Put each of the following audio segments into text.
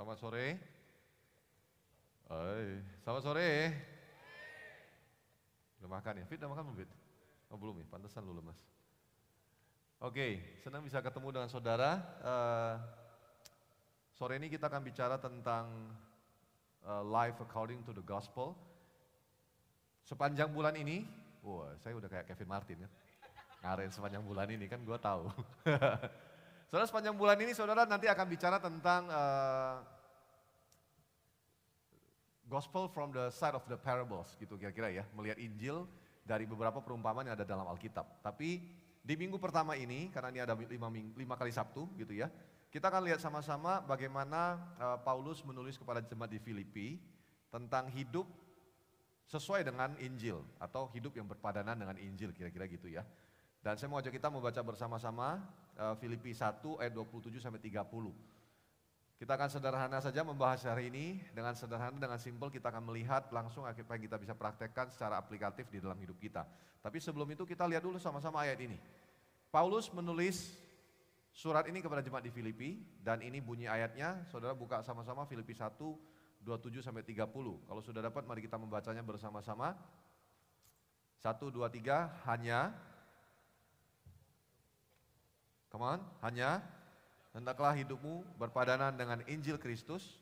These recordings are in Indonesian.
Selamat sore. Hai, selamat sore. Udah makan ya? Fit udah makan belum Fit? Oh belum ya, pantesan lu lemas. Oke, senang bisa ketemu dengan saudara. Uh, sore ini kita akan bicara tentang uh, life according to the gospel. Sepanjang bulan ini, wah saya udah kayak Kevin Martin ya. Ngaren sepanjang bulan ini kan gue tahu. saudara sepanjang bulan ini saudara nanti akan bicara tentang uh, gospel from the side of the parables gitu kira-kira ya. Melihat Injil dari beberapa perumpamaan yang ada dalam Alkitab. Tapi di minggu pertama ini, karena ini ada lima, lima kali Sabtu gitu ya. Kita akan lihat sama-sama bagaimana uh, Paulus menulis kepada jemaat di Filipi tentang hidup sesuai dengan Injil atau hidup yang berpadanan dengan Injil kira-kira gitu ya. Dan saya mau ajak kita membaca bersama-sama uh, Filipi 1 ayat 27 sampai 30. Kita akan sederhana saja membahas hari ini dengan sederhana dengan simpel kita akan melihat langsung apa yang kita bisa praktekkan secara aplikatif di dalam hidup kita. Tapi sebelum itu kita lihat dulu sama-sama ayat ini. Paulus menulis surat ini kepada jemaat di Filipi dan ini bunyi ayatnya. Saudara buka sama-sama Filipi 1 27 sampai 30. Kalau sudah dapat mari kita membacanya bersama-sama. 1 2 3 hanya Come on, hanya hendaklah hidupmu berpadanan dengan Injil Kristus.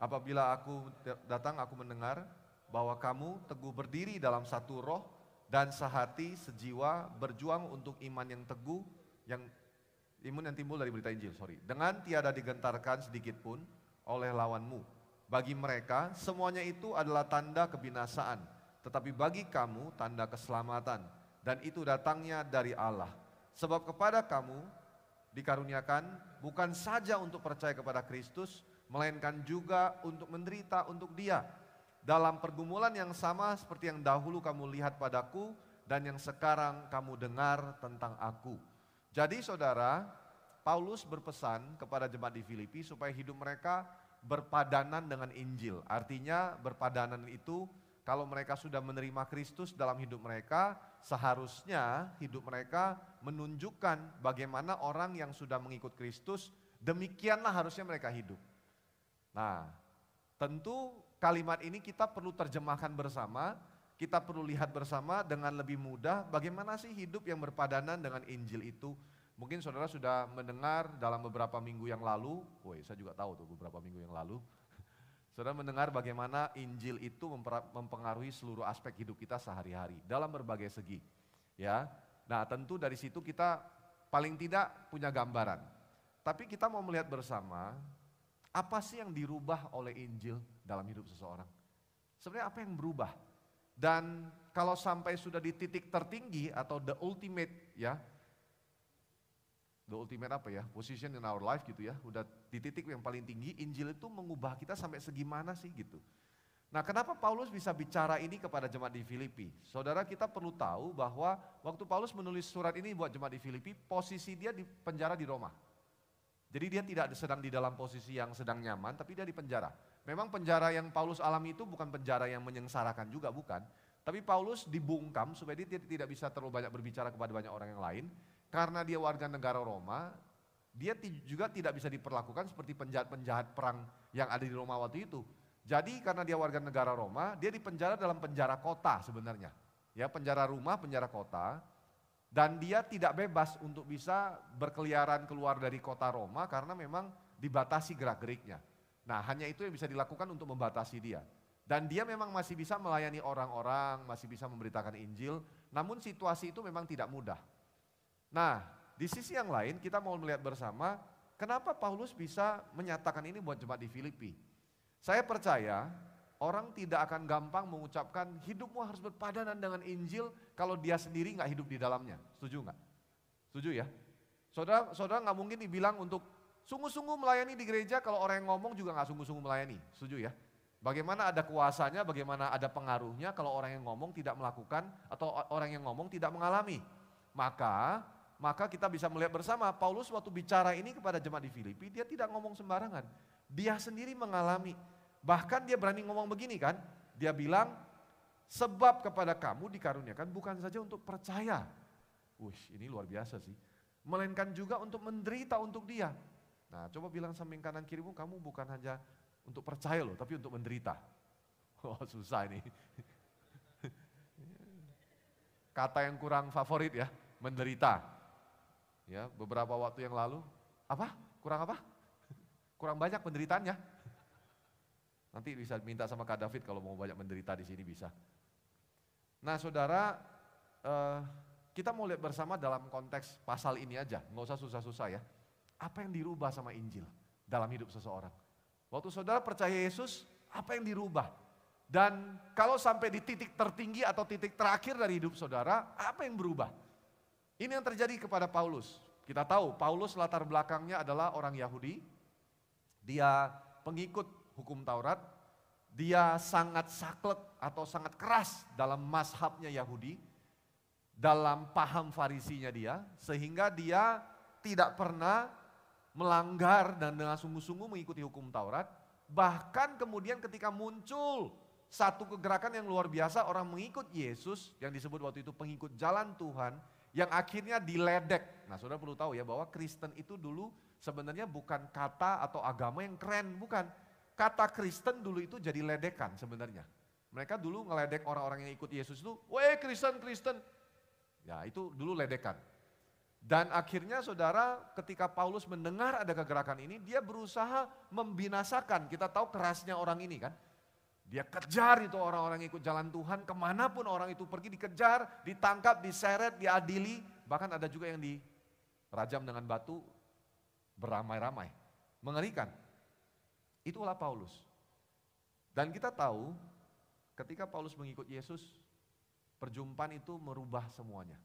Apabila aku datang, aku mendengar bahwa kamu teguh berdiri dalam satu roh dan sehati, sejiwa, berjuang untuk iman yang teguh, yang imun yang timbul dari berita Injil, sorry. Dengan tiada digentarkan sedikit pun oleh lawanmu. Bagi mereka, semuanya itu adalah tanda kebinasaan. Tetapi bagi kamu, tanda keselamatan dan itu datangnya dari Allah. Sebab kepada kamu dikaruniakan bukan saja untuk percaya kepada Kristus, melainkan juga untuk menderita untuk Dia. Dalam pergumulan yang sama seperti yang dahulu kamu lihat padaku dan yang sekarang kamu dengar tentang aku. Jadi saudara, Paulus berpesan kepada jemaat di Filipi supaya hidup mereka berpadanan dengan Injil. Artinya berpadanan itu kalau mereka sudah menerima Kristus dalam hidup mereka, seharusnya hidup mereka menunjukkan bagaimana orang yang sudah mengikut Kristus, demikianlah harusnya mereka hidup. Nah, tentu kalimat ini kita perlu terjemahkan bersama, kita perlu lihat bersama dengan lebih mudah bagaimana sih hidup yang berpadanan dengan Injil itu. Mungkin saudara sudah mendengar dalam beberapa minggu yang lalu, woi saya juga tahu tuh beberapa minggu yang lalu, Saudara mendengar bagaimana Injil itu mempengaruhi seluruh aspek hidup kita sehari-hari dalam berbagai segi. Ya. Nah, tentu dari situ kita paling tidak punya gambaran. Tapi kita mau melihat bersama apa sih yang dirubah oleh Injil dalam hidup seseorang? Sebenarnya apa yang berubah? Dan kalau sampai sudah di titik tertinggi atau the ultimate ya, the ultimate apa ya, position in our life gitu ya, udah di titik yang paling tinggi, Injil itu mengubah kita sampai segimana sih gitu. Nah kenapa Paulus bisa bicara ini kepada jemaat di Filipi? Saudara kita perlu tahu bahwa waktu Paulus menulis surat ini buat jemaat di Filipi, posisi dia di penjara di Roma. Jadi dia tidak sedang di dalam posisi yang sedang nyaman, tapi dia di penjara. Memang penjara yang Paulus alami itu bukan penjara yang menyengsarakan juga, bukan. Tapi Paulus dibungkam supaya dia tidak bisa terlalu banyak berbicara kepada banyak orang yang lain karena dia warga negara Roma, dia juga tidak bisa diperlakukan seperti penjahat-penjahat perang yang ada di Roma waktu itu. Jadi karena dia warga negara Roma, dia dipenjara dalam penjara kota sebenarnya. Ya, penjara rumah, penjara kota. Dan dia tidak bebas untuk bisa berkeliaran keluar dari kota Roma karena memang dibatasi gerak-geriknya. Nah, hanya itu yang bisa dilakukan untuk membatasi dia. Dan dia memang masih bisa melayani orang-orang, masih bisa memberitakan Injil, namun situasi itu memang tidak mudah. Nah, di sisi yang lain kita mau melihat bersama kenapa Paulus bisa menyatakan ini buat jemaat di Filipi. Saya percaya orang tidak akan gampang mengucapkan hidupmu harus berpadanan dengan Injil kalau dia sendiri nggak hidup di dalamnya. Setuju nggak? Setuju ya? Saudara, saudara nggak mungkin dibilang untuk sungguh-sungguh melayani di gereja kalau orang yang ngomong juga nggak sungguh-sungguh melayani. Setuju ya? Bagaimana ada kuasanya, bagaimana ada pengaruhnya kalau orang yang ngomong tidak melakukan atau orang yang ngomong tidak mengalami. Maka maka kita bisa melihat bersama Paulus waktu bicara ini kepada jemaat di Filipi, dia tidak ngomong sembarangan. Dia sendiri mengalami. Bahkan dia berani ngomong begini kan, dia bilang, sebab kepada kamu dikaruniakan bukan saja untuk percaya. Wih, ini luar biasa sih. melainkan juga untuk menderita untuk dia. Nah, coba bilang samping kanan kirimu, kamu bukan hanya untuk percaya loh, tapi untuk menderita. Oh, susah ini. Kata yang kurang favorit ya, menderita. Ya, beberapa waktu yang lalu, apa? Kurang apa? Kurang banyak penderitaannya. Nanti bisa minta sama Kak David kalau mau banyak menderita di sini bisa. Nah, saudara, eh, kita mau lihat bersama dalam konteks pasal ini aja, nggak usah susah-susah ya. Apa yang dirubah sama Injil dalam hidup seseorang? Waktu saudara percaya Yesus, apa yang dirubah? Dan kalau sampai di titik tertinggi atau titik terakhir dari hidup saudara, apa yang berubah? Ini yang terjadi kepada Paulus. Kita tahu Paulus latar belakangnya adalah orang Yahudi. Dia pengikut hukum Taurat. Dia sangat saklek atau sangat keras dalam mazhabnya Yahudi dalam paham farisinya dia, sehingga dia tidak pernah melanggar dan dengan sungguh-sungguh mengikuti hukum Taurat. Bahkan kemudian ketika muncul satu kegerakan yang luar biasa, orang mengikut Yesus, yang disebut waktu itu pengikut jalan Tuhan, yang akhirnya diledek. Nah saudara perlu tahu ya bahwa Kristen itu dulu sebenarnya bukan kata atau agama yang keren, bukan. Kata Kristen dulu itu jadi ledekan sebenarnya. Mereka dulu ngeledek orang-orang yang ikut Yesus itu, weh Kristen, Kristen. Ya itu dulu ledekan. Dan akhirnya saudara ketika Paulus mendengar ada kegerakan ini, dia berusaha membinasakan. Kita tahu kerasnya orang ini kan. Dia kejar itu orang-orang ikut jalan Tuhan, ke mana pun orang itu pergi dikejar, ditangkap, diseret, diadili. Bahkan ada juga yang dirajam dengan batu beramai-ramai. Mengerikan. Itulah Paulus. Dan kita tahu ketika Paulus mengikut Yesus, Perjumpaan itu merubah semuanya.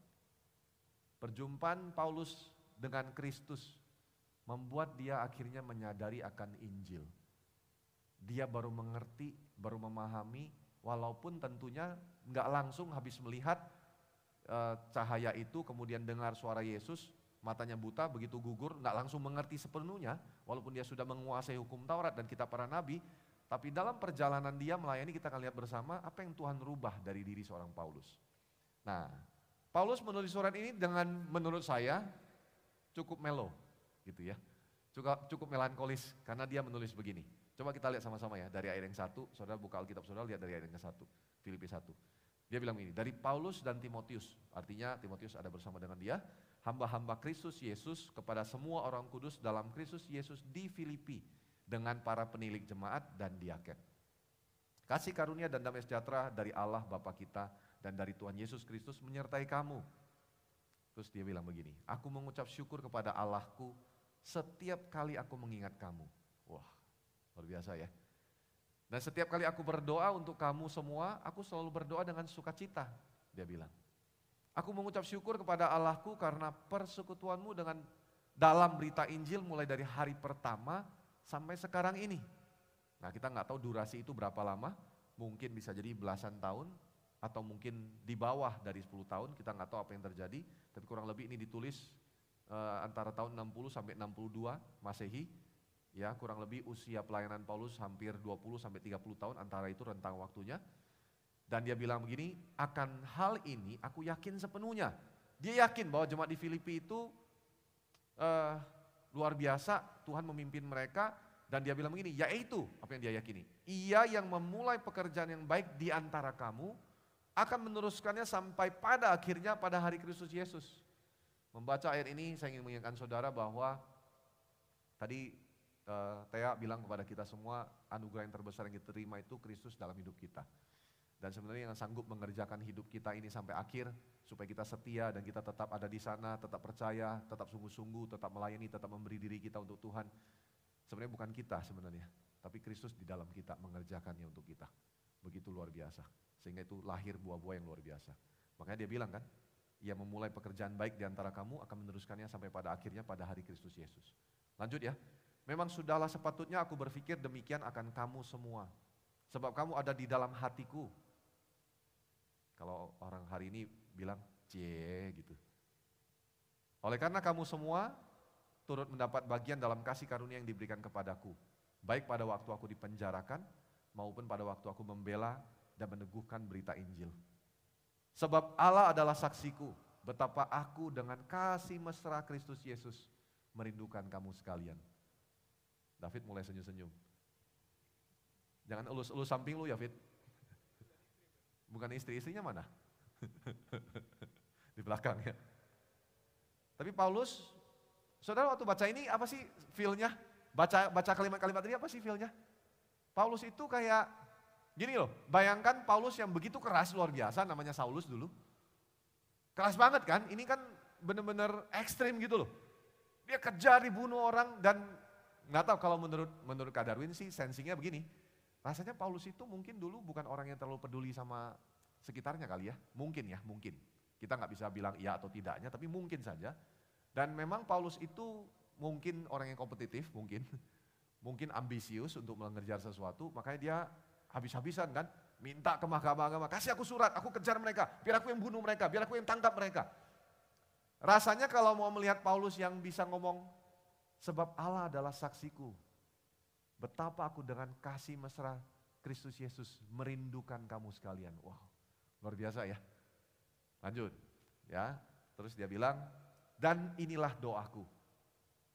Perjumpaan Paulus dengan Kristus membuat dia akhirnya menyadari akan Injil. Dia baru mengerti, baru memahami, walaupun tentunya nggak langsung habis melihat e, cahaya itu, kemudian dengar suara Yesus, matanya buta, begitu gugur, nggak langsung mengerti sepenuhnya, walaupun dia sudah menguasai hukum Taurat dan kitab para nabi, tapi dalam perjalanan dia melayani kita akan lihat bersama apa yang Tuhan rubah dari diri seorang Paulus. Nah, Paulus menulis surat ini dengan menurut saya cukup melo gitu ya. Cukup, cukup melankolis karena dia menulis begini. Coba kita lihat sama-sama ya dari ayat yang satu, saudara buka Alkitab saudara lihat dari ayat yang satu, Filipi satu. Dia bilang ini, dari Paulus dan Timotius, artinya Timotius ada bersama dengan dia, hamba-hamba Kristus Yesus kepada semua orang kudus dalam Kristus Yesus di Filipi dengan para penilik jemaat dan diaken. Kasih karunia dan damai sejahtera dari Allah Bapa kita dan dari Tuhan Yesus Kristus menyertai kamu. Terus dia bilang begini, aku mengucap syukur kepada Allahku setiap kali aku mengingat kamu. Wah, luar biasa ya. Dan setiap kali aku berdoa untuk kamu semua, aku selalu berdoa dengan sukacita, dia bilang. Aku mengucap syukur kepada Allahku karena persekutuanmu dengan dalam berita Injil mulai dari hari pertama sampai sekarang ini. Nah kita nggak tahu durasi itu berapa lama, mungkin bisa jadi belasan tahun, atau mungkin di bawah dari 10 tahun, kita nggak tahu apa yang terjadi, tapi kurang lebih ini ditulis uh, antara tahun 60 sampai 62 Masehi, ya kurang lebih usia pelayanan Paulus hampir 20 sampai 30 tahun antara itu rentang waktunya. Dan dia bilang begini, akan hal ini aku yakin sepenuhnya. Dia yakin bahwa jemaat di Filipi itu uh, luar biasa Tuhan memimpin mereka dan dia bilang begini, yaitu apa yang dia yakini. Ia yang memulai pekerjaan yang baik di antara kamu akan meneruskannya sampai pada akhirnya pada hari Kristus Yesus. Membaca ayat ini saya ingin mengingatkan saudara bahwa tadi uh, bilang kepada kita semua anugerah yang terbesar yang kita terima itu Kristus dalam hidup kita. Dan sebenarnya yang sanggup mengerjakan hidup kita ini sampai akhir supaya kita setia dan kita tetap ada di sana, tetap percaya, tetap sungguh-sungguh, tetap melayani, tetap memberi diri kita untuk Tuhan. Sebenarnya bukan kita sebenarnya, tapi Kristus di dalam kita mengerjakannya untuk kita. Begitu luar biasa. Sehingga itu lahir buah-buah yang luar biasa. Makanya dia bilang kan, ia memulai pekerjaan baik di antara kamu akan meneruskannya sampai pada akhirnya pada hari Kristus Yesus. Lanjut ya. Memang sudahlah sepatutnya aku berpikir demikian akan kamu semua. Sebab kamu ada di dalam hatiku, kalau orang hari ini bilang, cie gitu. Oleh karena kamu semua turut mendapat bagian dalam kasih karunia yang diberikan kepadaku. Baik pada waktu aku dipenjarakan maupun pada waktu aku membela dan meneguhkan berita Injil. Sebab Allah adalah saksiku betapa aku dengan kasih mesra Kristus Yesus merindukan kamu sekalian. David mulai senyum-senyum. Jangan elus-elus samping lu ya Fit. Bukan istri, istrinya mana? Di belakang ya. Tapi Paulus, saudara waktu baca ini apa sih feel-nya? Baca, baca kalimat-kalimat ini apa sih feel-nya? Paulus itu kayak, gini loh, bayangkan Paulus yang begitu keras luar biasa, namanya Saulus dulu. Keras banget kan, ini kan bener-bener ekstrim gitu loh. Dia kejar, dibunuh orang, dan nggak tahu kalau menurut menurut Kak Darwin sih sensingnya begini. Rasanya Paulus itu mungkin dulu bukan orang yang terlalu peduli sama sekitarnya kali ya. Mungkin ya, mungkin. Kita nggak bisa bilang iya atau tidaknya, tapi mungkin saja. Dan memang Paulus itu mungkin orang yang kompetitif, mungkin. Mungkin ambisius untuk mengejar sesuatu, makanya dia habis-habisan kan. Minta ke mahkamah agama, kasih aku surat, aku kejar mereka, biar aku yang bunuh mereka, biar aku yang tangkap mereka. Rasanya kalau mau melihat Paulus yang bisa ngomong, sebab Allah adalah saksiku. Betapa aku dengan kasih mesra Kristus Yesus merindukan kamu sekalian. Wow, luar biasa ya. Lanjut, ya. Terus dia bilang, dan inilah doaku.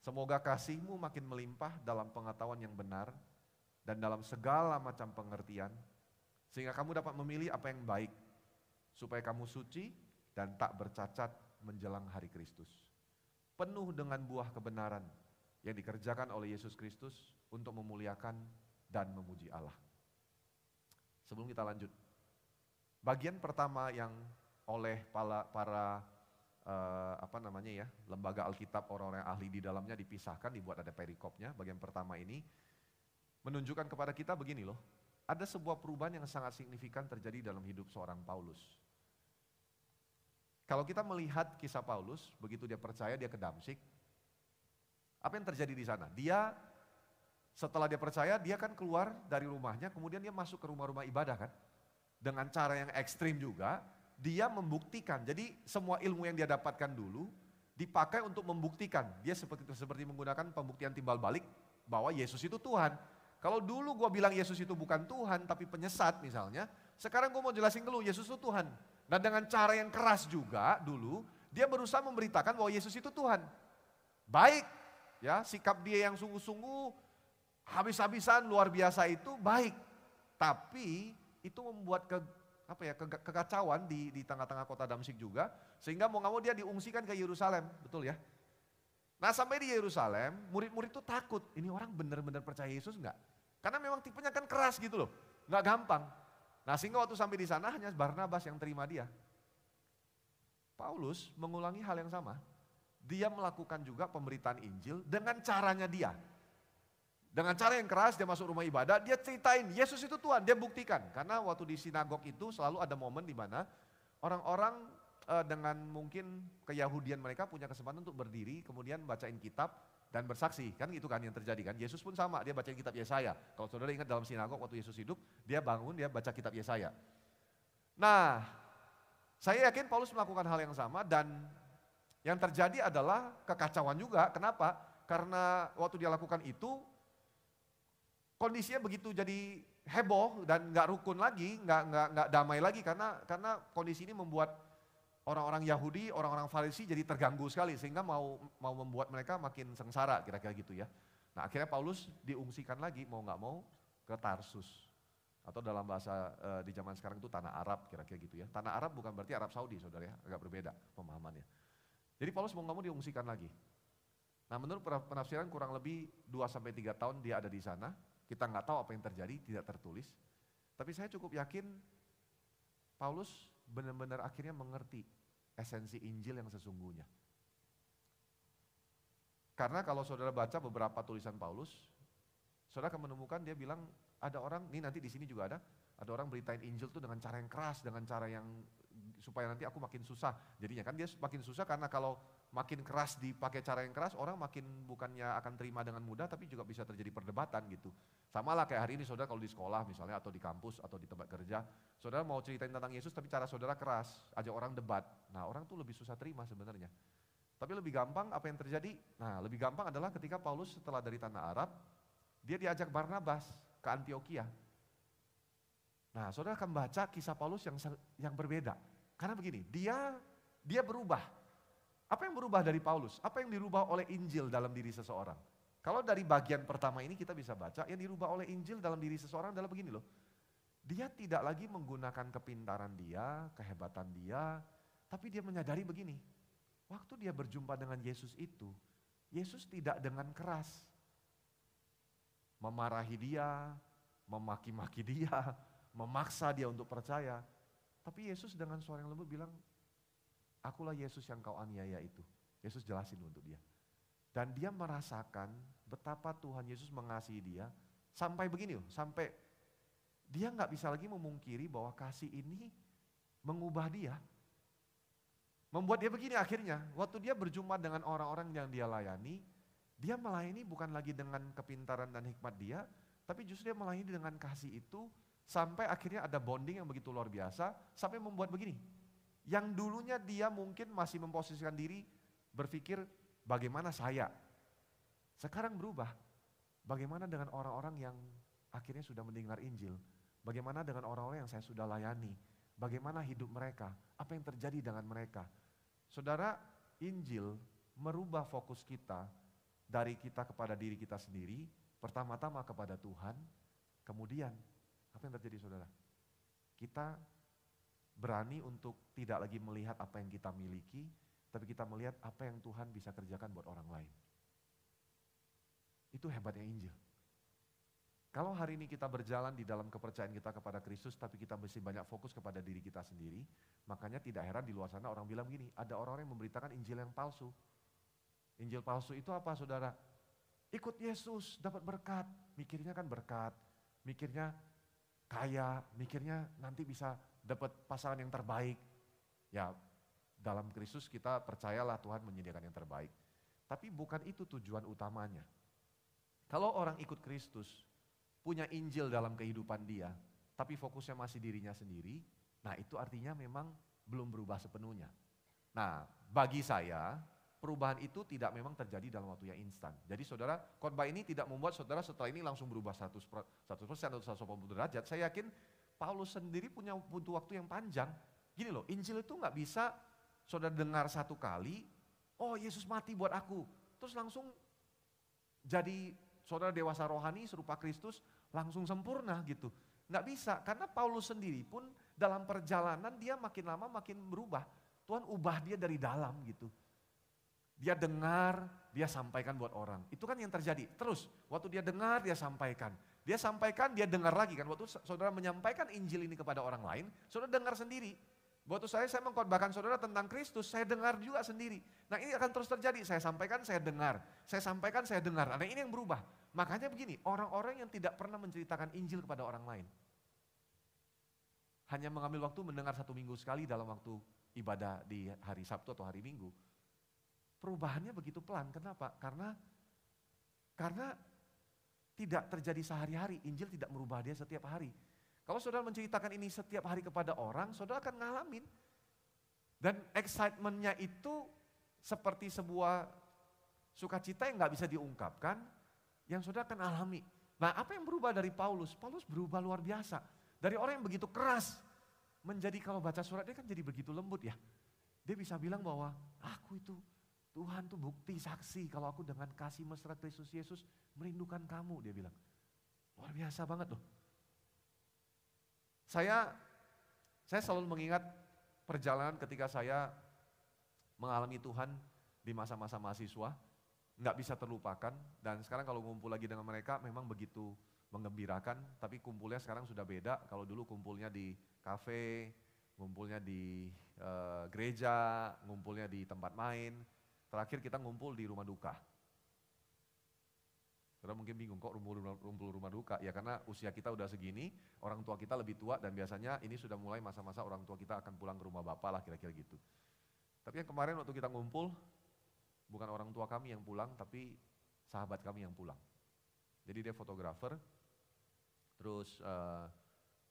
Semoga kasihmu makin melimpah dalam pengetahuan yang benar dan dalam segala macam pengertian, sehingga kamu dapat memilih apa yang baik, supaya kamu suci dan tak bercacat menjelang hari Kristus. Penuh dengan buah kebenaran yang dikerjakan oleh Yesus Kristus untuk memuliakan dan memuji Allah. Sebelum kita lanjut, bagian pertama yang oleh para, para uh, apa namanya ya, lembaga Alkitab orang-orang ahli di dalamnya dipisahkan, dibuat ada perikopnya. Bagian pertama ini menunjukkan kepada kita begini loh, ada sebuah perubahan yang sangat signifikan terjadi dalam hidup seorang Paulus. Kalau kita melihat kisah Paulus, begitu dia percaya dia ke Damsik, apa yang terjadi di sana? Dia setelah dia percaya, dia kan keluar dari rumahnya, kemudian dia masuk ke rumah-rumah ibadah kan. Dengan cara yang ekstrim juga, dia membuktikan. Jadi semua ilmu yang dia dapatkan dulu dipakai untuk membuktikan. Dia seperti seperti menggunakan pembuktian timbal balik bahwa Yesus itu Tuhan. Kalau dulu gue bilang Yesus itu bukan Tuhan tapi penyesat misalnya, sekarang gue mau jelasin ke lu Yesus itu Tuhan. Nah dengan cara yang keras juga dulu, dia berusaha memberitakan bahwa Yesus itu Tuhan. Baik, ya sikap dia yang sungguh-sungguh, habis-habisan luar biasa itu baik. Tapi itu membuat ke, apa ya ke, kekacauan di di tengah-tengah kota Damsik juga sehingga mau nggak mau dia diungsikan ke Yerusalem, betul ya? Nah sampai di Yerusalem, murid-murid itu takut, ini orang benar-benar percaya Yesus nggak? Karena memang tipenya kan keras gitu loh, nggak gampang. Nah sehingga waktu sampai di sana hanya Barnabas yang terima dia. Paulus mengulangi hal yang sama. Dia melakukan juga pemberitaan Injil dengan caranya dia. Dengan cara yang keras dia masuk rumah ibadah, dia ceritain Yesus itu Tuhan, dia buktikan. Karena waktu di sinagog itu selalu ada momen di mana orang-orang uh, dengan mungkin keyahudian mereka punya kesempatan untuk berdiri, kemudian bacain kitab dan bersaksi. Kan itu kan yang terjadi kan. Yesus pun sama, dia bacain kitab Yesaya. Kalau saudara ingat dalam sinagog waktu Yesus hidup, dia bangun, dia baca kitab Yesaya. Nah, saya yakin Paulus melakukan hal yang sama dan yang terjadi adalah kekacauan juga. Kenapa? Karena waktu dia lakukan itu, kondisinya begitu jadi heboh dan nggak rukun lagi, nggak nggak nggak damai lagi karena karena kondisi ini membuat orang-orang Yahudi, orang-orang Farisi jadi terganggu sekali sehingga mau mau membuat mereka makin sengsara kira-kira gitu ya. Nah akhirnya Paulus diungsikan lagi mau nggak mau ke Tarsus atau dalam bahasa e, di zaman sekarang itu tanah Arab kira-kira gitu ya. Tanah Arab bukan berarti Arab Saudi saudara ya, agak berbeda pemahamannya. Jadi Paulus mau nggak mau diungsikan lagi. Nah menurut penafsiran kurang lebih 2 sampai 3 tahun dia ada di sana, kita nggak tahu apa yang terjadi, tidak tertulis. Tapi saya cukup yakin Paulus benar-benar akhirnya mengerti esensi Injil yang sesungguhnya. Karena kalau saudara baca beberapa tulisan Paulus, saudara akan menemukan dia bilang ada orang, ini nanti di sini juga ada, ada orang beritain Injil tuh dengan cara yang keras, dengan cara yang supaya nanti aku makin susah. Jadinya kan dia makin susah karena kalau makin keras dipakai cara yang keras, orang makin bukannya akan terima dengan mudah, tapi juga bisa terjadi perdebatan gitu. Sama lah kayak hari ini saudara kalau di sekolah misalnya, atau di kampus, atau di tempat kerja, saudara mau ceritain tentang Yesus tapi cara saudara keras, ajak orang debat. Nah orang tuh lebih susah terima sebenarnya. Tapi lebih gampang apa yang terjadi? Nah lebih gampang adalah ketika Paulus setelah dari tanah Arab, dia diajak Barnabas ke Antioquia. Nah saudara akan baca kisah Paulus yang yang berbeda. Karena begini, dia Dia berubah. Apa yang berubah dari Paulus? Apa yang dirubah oleh Injil dalam diri seseorang? Kalau dari bagian pertama ini kita bisa baca, yang dirubah oleh Injil dalam diri seseorang adalah begini loh. Dia tidak lagi menggunakan kepintaran dia, kehebatan dia, tapi dia menyadari begini. Waktu dia berjumpa dengan Yesus itu, Yesus tidak dengan keras memarahi dia, memaki-maki dia, memaksa dia untuk percaya. Tapi Yesus dengan suara yang lembut bilang, akulah Yesus yang kau aniaya itu. Yesus jelasin untuk dia. Dan dia merasakan betapa Tuhan Yesus mengasihi dia, sampai begini sampai dia nggak bisa lagi memungkiri bahwa kasih ini mengubah dia. Membuat dia begini akhirnya, waktu dia berjumpa dengan orang-orang yang dia layani, dia melayani bukan lagi dengan kepintaran dan hikmat dia, tapi justru dia melayani dengan kasih itu, sampai akhirnya ada bonding yang begitu luar biasa, sampai membuat begini. Yang dulunya dia mungkin masih memposisikan diri, berpikir bagaimana saya. Sekarang berubah, bagaimana dengan orang-orang yang akhirnya sudah mendengar Injil, Bagaimana dengan orang-orang yang saya sudah layani? Bagaimana hidup mereka? Apa yang terjadi dengan mereka? Saudara, Injil merubah fokus kita dari kita kepada diri kita sendiri, pertama-tama kepada Tuhan, kemudian apa yang terjadi saudara? Kita berani untuk tidak lagi melihat apa yang kita miliki, tapi kita melihat apa yang Tuhan bisa kerjakan buat orang lain. Itu hebatnya Injil. Kalau hari ini kita berjalan di dalam kepercayaan kita kepada Kristus, tapi kita mesti banyak fokus kepada diri kita sendiri, makanya tidak heran di luar sana orang bilang gini, ada orang-orang yang memberitakan Injil yang palsu. Injil palsu itu apa saudara? Ikut Yesus, dapat berkat. Mikirnya kan berkat, mikirnya kaya, mikirnya nanti bisa dapat pasangan yang terbaik. Ya, dalam Kristus kita percayalah Tuhan menyediakan yang terbaik. Tapi bukan itu tujuan utamanya. Kalau orang ikut Kristus, punya Injil dalam kehidupan dia, tapi fokusnya masih dirinya sendiri, nah itu artinya memang belum berubah sepenuhnya. Nah, bagi saya, perubahan itu tidak memang terjadi dalam waktu yang instan. Jadi saudara, khotbah ini tidak membuat saudara setelah ini langsung berubah 100%, 100% atau 180 derajat. Saya yakin Paulus sendiri punya butuh waktu yang panjang. Gini loh, Injil itu nggak bisa saudara dengar satu kali, oh Yesus mati buat aku. Terus langsung jadi saudara dewasa rohani serupa Kristus langsung sempurna gitu. Nggak bisa, karena Paulus sendiri pun dalam perjalanan dia makin lama makin berubah. Tuhan ubah dia dari dalam gitu. Dia dengar, dia sampaikan buat orang. Itu kan yang terjadi. Terus, waktu dia dengar, dia sampaikan. Dia sampaikan, dia dengar lagi kan. Waktu saudara menyampaikan Injil ini kepada orang lain, saudara dengar sendiri. Waktu saya, saya mengkhotbahkan saudara tentang Kristus, saya dengar juga sendiri. Nah ini akan terus terjadi, saya sampaikan, saya dengar. Saya sampaikan, saya dengar. Nah ini yang berubah. Makanya begini, orang-orang yang tidak pernah menceritakan Injil kepada orang lain. Hanya mengambil waktu mendengar satu minggu sekali dalam waktu ibadah di hari Sabtu atau hari Minggu. Perubahannya begitu pelan, kenapa? Karena karena tidak terjadi sehari-hari, Injil tidak merubah dia setiap hari. Kalau saudara menceritakan ini setiap hari kepada orang, saudara akan ngalamin. Dan excitementnya itu seperti sebuah sukacita yang nggak bisa diungkapkan, yang saudara akan alami. Nah apa yang berubah dari Paulus? Paulus berubah luar biasa. Dari orang yang begitu keras, menjadi kalau baca surat dia kan jadi begitu lembut ya. Dia bisa bilang bahwa aku itu Tuhan tuh bukti saksi kalau aku dengan kasih mesra Kristus Yesus merindukan kamu dia bilang. Luar biasa banget loh. Saya saya selalu mengingat perjalanan ketika saya mengalami Tuhan di masa-masa mahasiswa, nggak bisa terlupakan dan sekarang kalau ngumpul lagi dengan mereka memang begitu mengembirakan, tapi kumpulnya sekarang sudah beda. Kalau dulu kumpulnya di kafe, ngumpulnya di uh, gereja, ngumpulnya di tempat main. Terakhir kita ngumpul di rumah duka. Saudara mungkin bingung kok rumpul rumah duka, ya karena usia kita udah segini, orang tua kita lebih tua dan biasanya ini sudah mulai masa-masa orang tua kita akan pulang ke rumah bapak lah kira-kira gitu. Tapi yang kemarin waktu kita ngumpul, bukan orang tua kami yang pulang, tapi sahabat kami yang pulang. Jadi dia fotografer, terus uh,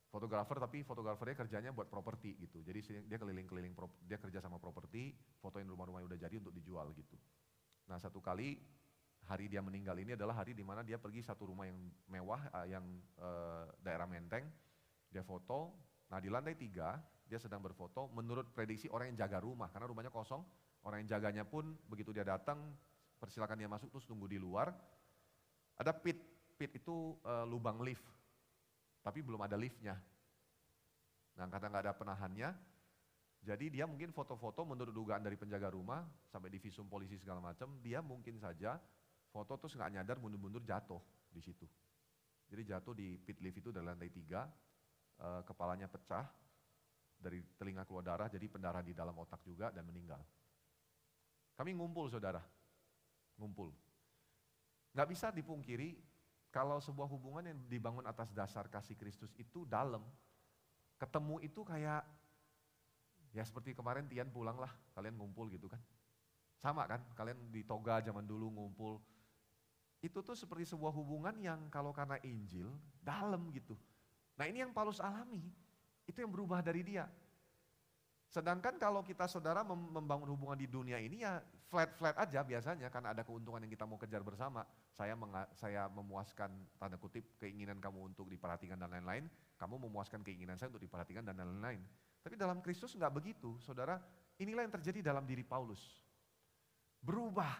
fotografer tapi fotografernya kerjanya buat properti gitu. Jadi dia keliling-keliling, dia kerja sama properti, fotoin rumah-rumah yang udah jadi untuk dijual gitu. Nah satu kali hari dia meninggal ini adalah hari di mana dia pergi satu rumah yang mewah, uh, yang uh, daerah Menteng, dia foto, nah di lantai tiga, dia sedang berfoto, menurut prediksi orang yang jaga rumah, karena rumahnya kosong, orang yang jaganya pun begitu dia datang, persilakan dia masuk terus tunggu di luar. Ada pit, pit itu uh, lubang lift, tapi belum ada liftnya. Nah karena nggak ada penahannya, jadi dia mungkin foto-foto menurut dugaan dari penjaga rumah, sampai di polisi segala macam, dia mungkin saja foto terus nggak nyadar mundur-mundur jatuh di situ. Jadi jatuh di pit lift itu dari lantai tiga, uh, kepalanya pecah, dari telinga keluar darah, jadi pendarahan di dalam otak juga dan meninggal. Kami ngumpul saudara, ngumpul. Nggak bisa dipungkiri kalau sebuah hubungan yang dibangun atas dasar kasih Kristus itu dalam, ketemu itu kayak ya seperti kemarin Tian pulang lah, kalian ngumpul gitu kan. Sama kan, kalian di toga zaman dulu ngumpul. Itu tuh seperti sebuah hubungan yang kalau karena Injil, dalam gitu. Nah ini yang Paulus alami, itu yang berubah dari dia. Sedangkan kalau kita saudara membangun hubungan di dunia ini ya flat-flat aja biasanya karena ada keuntungan yang kita mau kejar bersama. Saya saya memuaskan tanda kutip keinginan kamu untuk diperhatikan dan lain-lain, kamu memuaskan keinginan saya untuk diperhatikan dan lain-lain. Tapi dalam Kristus nggak begitu, saudara. Inilah yang terjadi dalam diri Paulus. Berubah.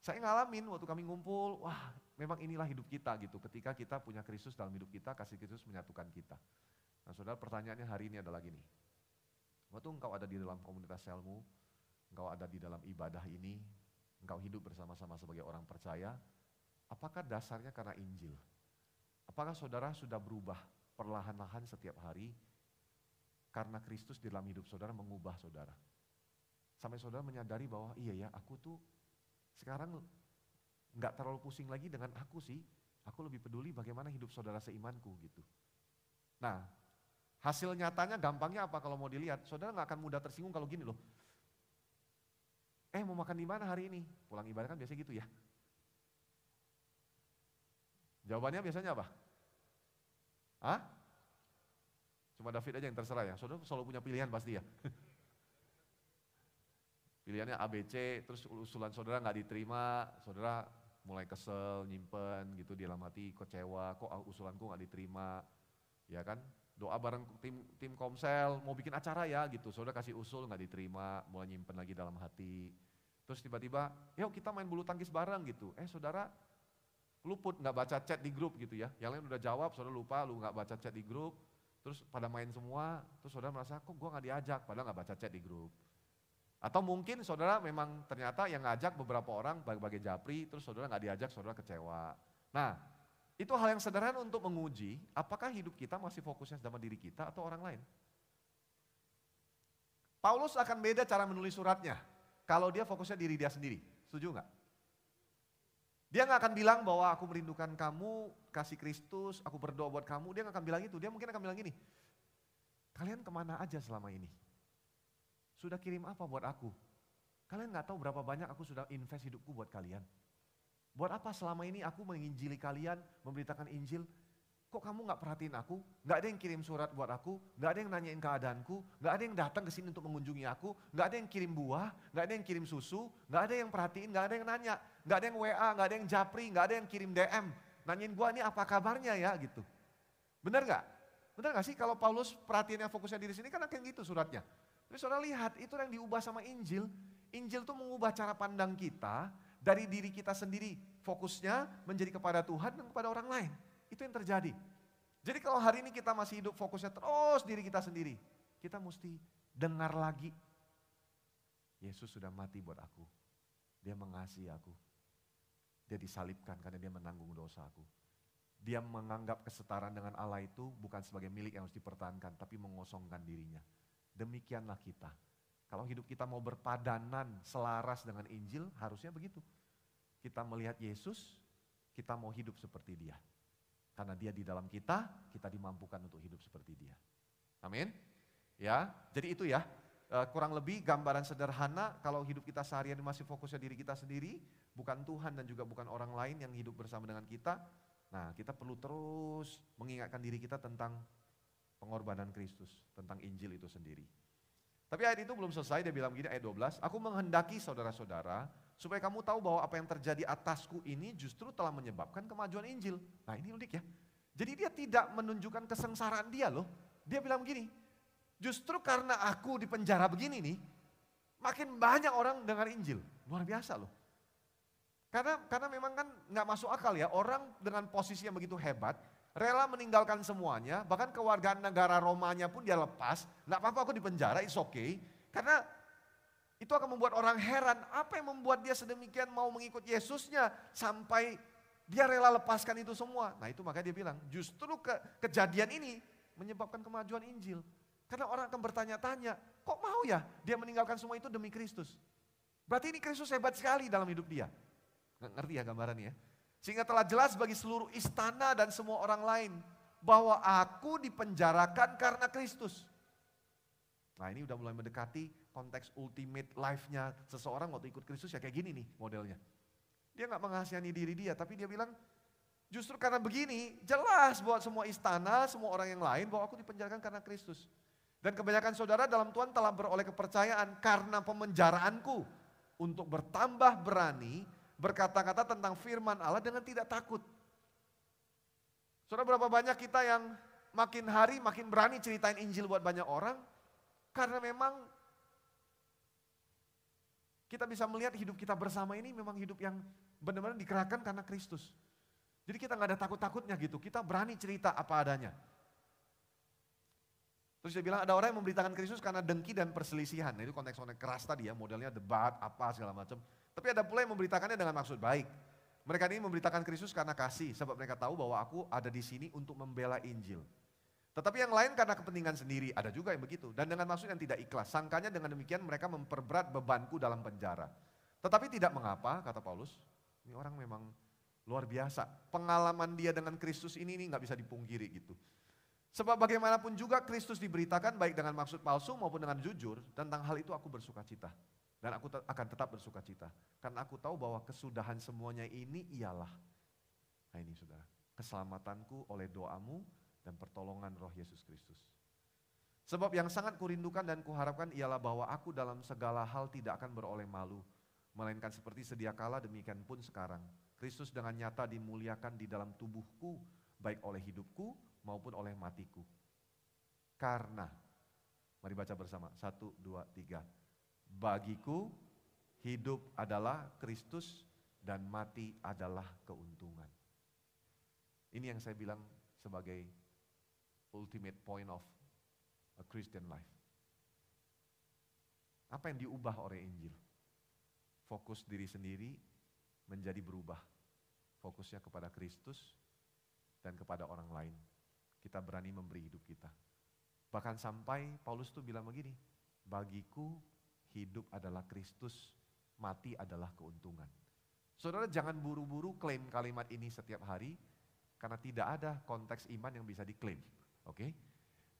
Saya ngalamin waktu kami ngumpul, wah memang inilah hidup kita gitu. Ketika kita punya Kristus dalam hidup kita, kasih Kristus menyatukan kita. Nah saudara pertanyaannya hari ini adalah gini, Waktu engkau ada di dalam komunitas selmu, engkau ada di dalam ibadah ini, engkau hidup bersama-sama sebagai orang percaya, apakah dasarnya karena Injil? Apakah saudara sudah berubah perlahan-lahan setiap hari karena Kristus di dalam hidup saudara mengubah saudara? Sampai saudara menyadari bahwa iya ya aku tuh sekarang nggak terlalu pusing lagi dengan aku sih, aku lebih peduli bagaimana hidup saudara seimanku gitu. Nah, Hasil nyatanya gampangnya apa kalau mau dilihat? Saudara nggak akan mudah tersinggung kalau gini loh. Eh mau makan di mana hari ini? Pulang ibadah kan biasanya gitu ya. Jawabannya biasanya apa? Hah? Cuma David aja yang terserah ya. Saudara selalu punya pilihan pasti ya. Pilihannya ABC, terus usulan saudara nggak diterima, saudara mulai kesel, nyimpen gitu di dalam hati, kecewa, kok usulanku nggak diterima, ya kan? Doa bareng tim tim komsel mau bikin acara ya gitu. Saudara kasih usul nggak diterima mulai nyimpen lagi dalam hati. Terus tiba-tiba yuk kita main bulu tangkis bareng gitu. Eh saudara luput nggak baca chat di grup gitu ya. Yang lain udah jawab saudara lupa lu nggak baca chat di grup. Terus pada main semua terus saudara merasa kok gue nggak diajak? Padahal nggak baca chat di grup. Atau mungkin saudara memang ternyata yang ngajak beberapa orang bagi-bagi japri terus saudara nggak diajak saudara kecewa. Nah itu hal yang sederhana untuk menguji apakah hidup kita masih fokusnya sama diri kita atau orang lain. Paulus akan beda cara menulis suratnya kalau dia fokusnya diri dia sendiri. Setuju nggak? Dia nggak akan bilang bahwa aku merindukan kamu, kasih Kristus, aku berdoa buat kamu. Dia nggak akan bilang itu. Dia mungkin akan bilang gini, kalian ke mana aja selama ini? Sudah kirim apa buat aku? Kalian nggak tahu berapa banyak aku sudah invest hidupku buat kalian. Buat apa selama ini aku menginjili kalian, memberitakan Injil? Kok kamu gak perhatiin aku? Gak ada yang kirim surat buat aku, gak ada yang nanyain keadaanku, gak ada yang datang ke sini untuk mengunjungi aku, gak ada yang kirim buah, gak ada yang kirim susu, gak ada yang perhatiin, gak ada yang nanya, gak ada yang WA, gak ada yang japri, gak ada yang kirim DM. Nanyain gua ini apa kabarnya ya gitu. Bener gak? Bener gak sih kalau Paulus perhatiannya fokusnya diri sini kan akan gitu suratnya. Tapi saudara lihat itu yang diubah sama Injil. Injil tuh mengubah cara pandang kita dari diri kita sendiri. Fokusnya menjadi kepada Tuhan dan kepada orang lain. Itu yang terjadi. Jadi kalau hari ini kita masih hidup fokusnya terus diri kita sendiri. Kita mesti dengar lagi. Yesus sudah mati buat aku. Dia mengasihi aku. Dia disalibkan karena dia menanggung dosa aku. Dia menganggap kesetaraan dengan Allah itu bukan sebagai milik yang harus dipertahankan, tapi mengosongkan dirinya. Demikianlah kita. Kalau hidup kita mau berpadanan, selaras dengan Injil, harusnya begitu. Kita melihat Yesus, kita mau hidup seperti dia. Karena dia di dalam kita, kita dimampukan untuk hidup seperti dia. Amin. Ya, jadi itu ya. Eh, kurang lebih gambaran sederhana kalau hidup kita seharian masih fokusnya diri kita sendiri, bukan Tuhan dan juga bukan orang lain yang hidup bersama dengan kita. Nah, kita perlu terus mengingatkan diri kita tentang pengorbanan Kristus, tentang Injil itu sendiri. Tapi ayat itu belum selesai, dia bilang begini ayat 12, aku menghendaki saudara-saudara supaya kamu tahu bahwa apa yang terjadi atasku ini justru telah menyebabkan kemajuan Injil. Nah ini unik ya. Jadi dia tidak menunjukkan kesengsaraan dia loh. Dia bilang begini, Justru karena aku di penjara begini nih, makin banyak orang dengar Injil. Luar biasa loh. Karena karena memang kan nggak masuk akal ya orang dengan posisi yang begitu hebat, rela meninggalkan semuanya, bahkan kewargaan negara Romanya pun dia lepas. Nggak apa-apa aku di penjara, it's okay. Karena itu akan membuat orang heran, apa yang membuat dia sedemikian mau mengikut Yesusnya sampai dia rela lepaskan itu semua. Nah itu makanya dia bilang, justru ke, kejadian ini menyebabkan kemajuan Injil. Karena orang akan bertanya-tanya, kok mau ya dia meninggalkan semua itu demi Kristus? Berarti ini Kristus hebat sekali dalam hidup dia. Ngerti ya gambarannya ya? Sehingga telah jelas bagi seluruh istana dan semua orang lain bahwa aku dipenjarakan karena Kristus. Nah ini udah mulai mendekati konteks ultimate life-nya seseorang waktu ikut Kristus ya kayak gini nih modelnya. Dia nggak mengasihani diri dia, tapi dia bilang justru karena begini jelas buat semua istana, semua orang yang lain bahwa aku dipenjarakan karena Kristus. Dan kebanyakan saudara dalam Tuhan telah beroleh kepercayaan karena pemenjaraanku untuk bertambah berani berkata-kata tentang firman Allah dengan tidak takut. Saudara berapa banyak kita yang makin hari makin berani ceritain Injil buat banyak orang karena memang kita bisa melihat hidup kita bersama ini memang hidup yang benar-benar dikerahkan karena Kristus. Jadi kita nggak ada takut-takutnya gitu, kita berani cerita apa adanya. Terus dia bilang ada orang yang memberitakan Kristus karena dengki dan perselisihan. Nah, itu konteks-konteks keras tadi ya, modelnya debat, apa segala macam. Tapi ada pula yang memberitakannya dengan maksud baik. Mereka ini memberitakan Kristus karena kasih, sebab mereka tahu bahwa aku ada di sini untuk membela Injil. Tetapi yang lain karena kepentingan sendiri, ada juga yang begitu. Dan dengan maksud yang tidak ikhlas, sangkanya dengan demikian mereka memperberat bebanku dalam penjara. Tetapi tidak mengapa, kata Paulus, ini orang memang luar biasa. Pengalaman dia dengan Kristus ini nggak bisa dipungkiri gitu. Sebab bagaimanapun juga Kristus diberitakan baik dengan maksud palsu maupun dengan jujur, tentang hal itu aku bersuka cita. Dan aku akan tetap bersuka cita. Karena aku tahu bahwa kesudahan semuanya ini ialah, nah ini saudara, keselamatanku oleh doamu dan pertolongan roh Yesus Kristus. Sebab yang sangat kurindukan dan kuharapkan ialah bahwa aku dalam segala hal tidak akan beroleh malu, melainkan seperti sedia kala demikian pun sekarang. Kristus dengan nyata dimuliakan di dalam tubuhku, baik oleh hidupku maupun oleh matiku. Karena, mari baca bersama, satu, dua, tiga. Bagiku hidup adalah Kristus dan mati adalah keuntungan. Ini yang saya bilang sebagai ultimate point of a Christian life. Apa yang diubah oleh Injil? Fokus diri sendiri menjadi berubah. Fokusnya kepada Kristus dan kepada orang lain kita berani memberi hidup kita. Bahkan sampai Paulus tuh bilang begini, bagiku hidup adalah Kristus, mati adalah keuntungan. Saudara jangan buru-buru klaim kalimat ini setiap hari, karena tidak ada konteks iman yang bisa diklaim. Oke? Okay?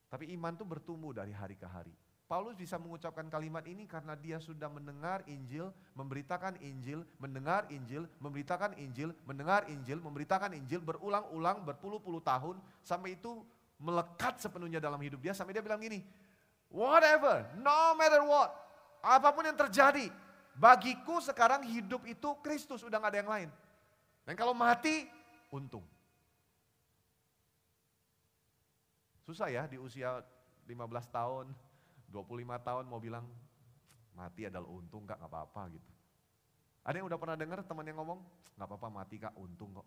Tapi iman tuh bertumbuh dari hari ke hari. Paulus bisa mengucapkan kalimat ini karena dia sudah mendengar Injil, memberitakan Injil, mendengar Injil, memberitakan Injil, mendengar Injil, memberitakan Injil berulang-ulang berpuluh-puluh tahun sampai itu melekat sepenuhnya dalam hidup dia sampai dia bilang gini, whatever, no matter what, apa pun yang terjadi, bagiku sekarang hidup itu Kristus, udah gak ada yang lain. Dan kalau mati, untung. Susah ya di usia 15 tahun, 25 tahun mau bilang mati adalah untung kak, nggak apa-apa gitu. Ada yang udah pernah dengar teman yang ngomong, nggak apa-apa mati kak, untung kok.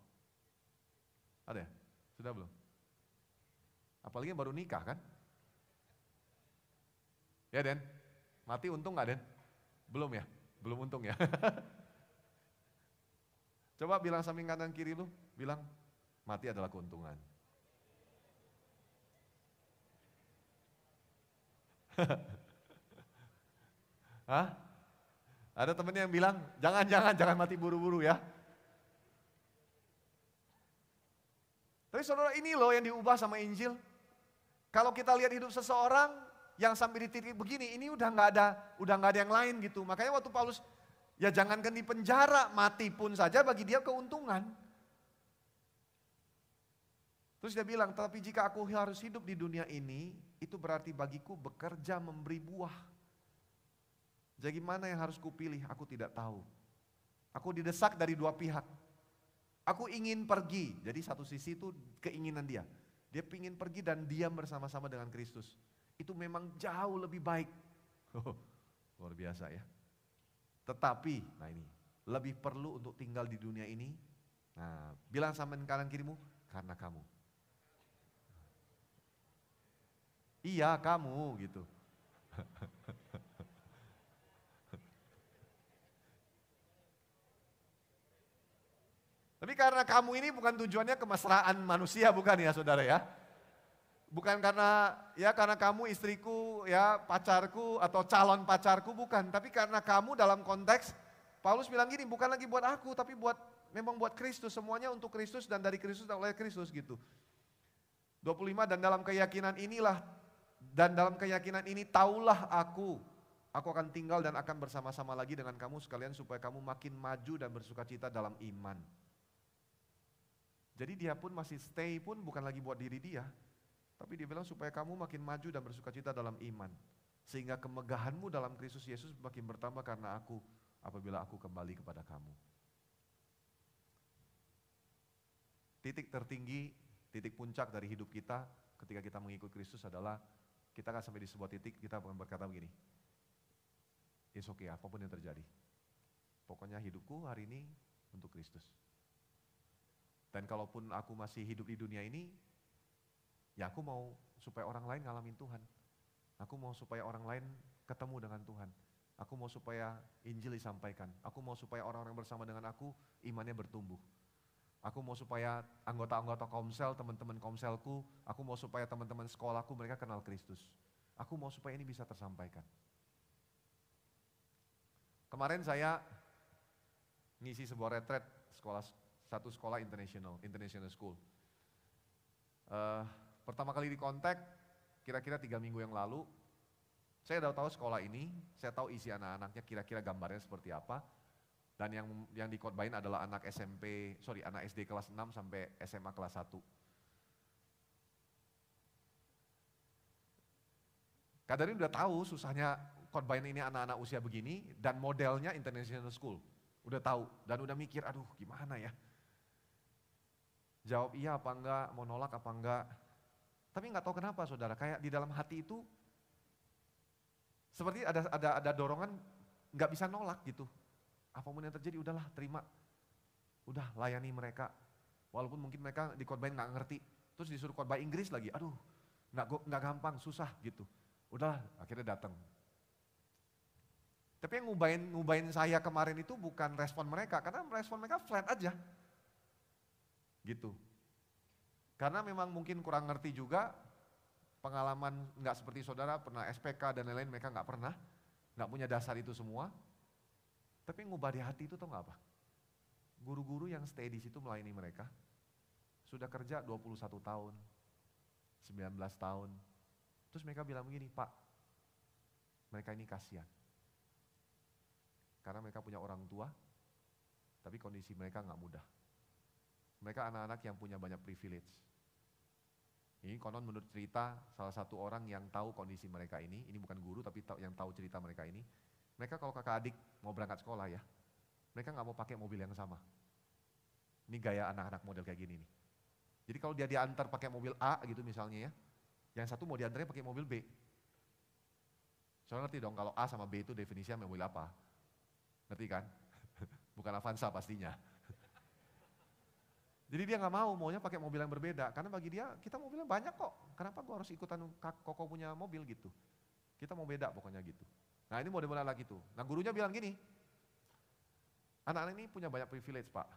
Ada ya? Sudah belum? Apalagi yang baru nikah kan? Ya Den, mati untung nggak Den? Belum ya? Belum untung ya? Coba bilang samping kanan kiri lu, bilang mati adalah keuntungan. Hah? Ada temennya yang bilang, jangan, jangan, jangan mati buru-buru ya. Tapi saudara ini loh yang diubah sama Injil. Kalau kita lihat hidup seseorang yang sampai di titik begini, ini udah nggak ada, udah nggak ada yang lain gitu. Makanya waktu Paulus, ya jangankan di penjara, mati pun saja bagi dia keuntungan. Terus dia bilang, tapi jika aku harus hidup di dunia ini, itu berarti bagiku bekerja memberi buah. Jadi mana yang harus kupilih? Aku tidak tahu. Aku didesak dari dua pihak. Aku ingin pergi. Jadi satu sisi itu keinginan dia. Dia ingin pergi dan diam bersama-sama dengan Kristus. Itu memang jauh lebih baik. luar biasa ya. Tetapi, nah ini, lebih perlu untuk tinggal di dunia ini. Nah, bilang sama kanan kirimu, karena kamu. Iya, kamu gitu. Tapi karena kamu ini bukan tujuannya kemesraan manusia bukan ya saudara ya. Bukan karena ya karena kamu istriku ya pacarku atau calon pacarku bukan. Tapi karena kamu dalam konteks Paulus bilang gini bukan lagi buat aku tapi buat memang buat Kristus. Semuanya untuk Kristus dan dari Kristus dan oleh Kristus gitu. 25 dan dalam keyakinan inilah dan dalam keyakinan ini taulah aku aku akan tinggal dan akan bersama-sama lagi dengan kamu sekalian supaya kamu makin maju dan bersuka cita dalam iman. Jadi dia pun masih stay pun bukan lagi buat diri dia, tapi dia bilang supaya kamu makin maju dan bersuka cita dalam iman. Sehingga kemegahanmu dalam Kristus Yesus makin bertambah karena aku apabila aku kembali kepada kamu. Titik tertinggi, titik puncak dari hidup kita ketika kita mengikut Kristus adalah kita akan sampai di sebuah titik kita akan berkata begini. It's okay, apa pun yang terjadi. Pokoknya hidupku hari ini untuk Kristus. Dan kalaupun aku masih hidup di dunia ini, ya aku mau supaya orang lain ngalamin Tuhan. Aku mau supaya orang lain ketemu dengan Tuhan. Aku mau supaya Injil disampaikan. Aku mau supaya orang-orang bersama dengan aku imannya bertumbuh. Aku mau supaya anggota-anggota komsel, teman-teman komselku, aku mau supaya teman-teman sekolahku mereka kenal Kristus. Aku mau supaya ini bisa tersampaikan. Kemarin saya ngisi sebuah retret sekolah satu sekolah international, international school. Uh, pertama kali di kontak, kira-kira tiga minggu yang lalu, saya udah tahu sekolah ini, saya tahu isi anak-anaknya kira-kira gambarnya seperti apa, dan yang yang dikotbain adalah anak SMP, sorry anak SD kelas 6 sampai SMA kelas 1. Kadarin udah tahu susahnya khotbahin ini anak-anak usia begini dan modelnya international school. Udah tahu dan udah mikir, aduh gimana ya jawab iya apa enggak, mau nolak apa enggak. Tapi nggak tahu kenapa saudara, kayak di dalam hati itu seperti ada ada ada dorongan nggak bisa nolak gitu. Apa pun yang terjadi udahlah terima, udah layani mereka. Walaupun mungkin mereka di khotbah nggak ngerti, terus disuruh khotbah Inggris lagi, aduh nggak nggak gampang, susah gitu. Udahlah akhirnya datang. Tapi yang ngubahin, ngubahin saya kemarin itu bukan respon mereka, karena respon mereka flat aja. Gitu. Karena memang mungkin kurang ngerti juga, pengalaman nggak seperti saudara, pernah SPK dan lain-lain, mereka nggak pernah, nggak punya dasar itu semua. Tapi ngubah di hati itu tau nggak apa? Guru-guru yang stay di situ melayani mereka, sudah kerja 21 tahun, 19 tahun. Terus mereka bilang begini, Pak, mereka ini kasihan. Karena mereka punya orang tua, tapi kondisi mereka nggak mudah. Mereka anak-anak yang punya banyak privilege. Ini konon menurut cerita salah satu orang yang tahu kondisi mereka ini, ini bukan guru tapi yang tahu cerita mereka ini. Mereka kalau kakak adik mau berangkat sekolah ya, mereka nggak mau pakai mobil yang sama. Ini gaya anak-anak model kayak gini nih. Jadi kalau dia diantar pakai mobil A gitu misalnya ya, yang satu mau diantarnya pakai mobil B. Soalnya ngerti dong kalau A sama B itu definisinya mobil apa? Ngerti kan? Bukan Avanza pastinya. Jadi dia nggak mau, maunya pakai mobil yang berbeda. Karena bagi dia, kita mobilnya banyak kok. Kenapa gua harus ikutan koko punya mobil gitu? Kita mau beda pokoknya gitu. Nah ini model-model lagi tuh. Nah gurunya bilang gini, anak-anak ini punya banyak privilege pak.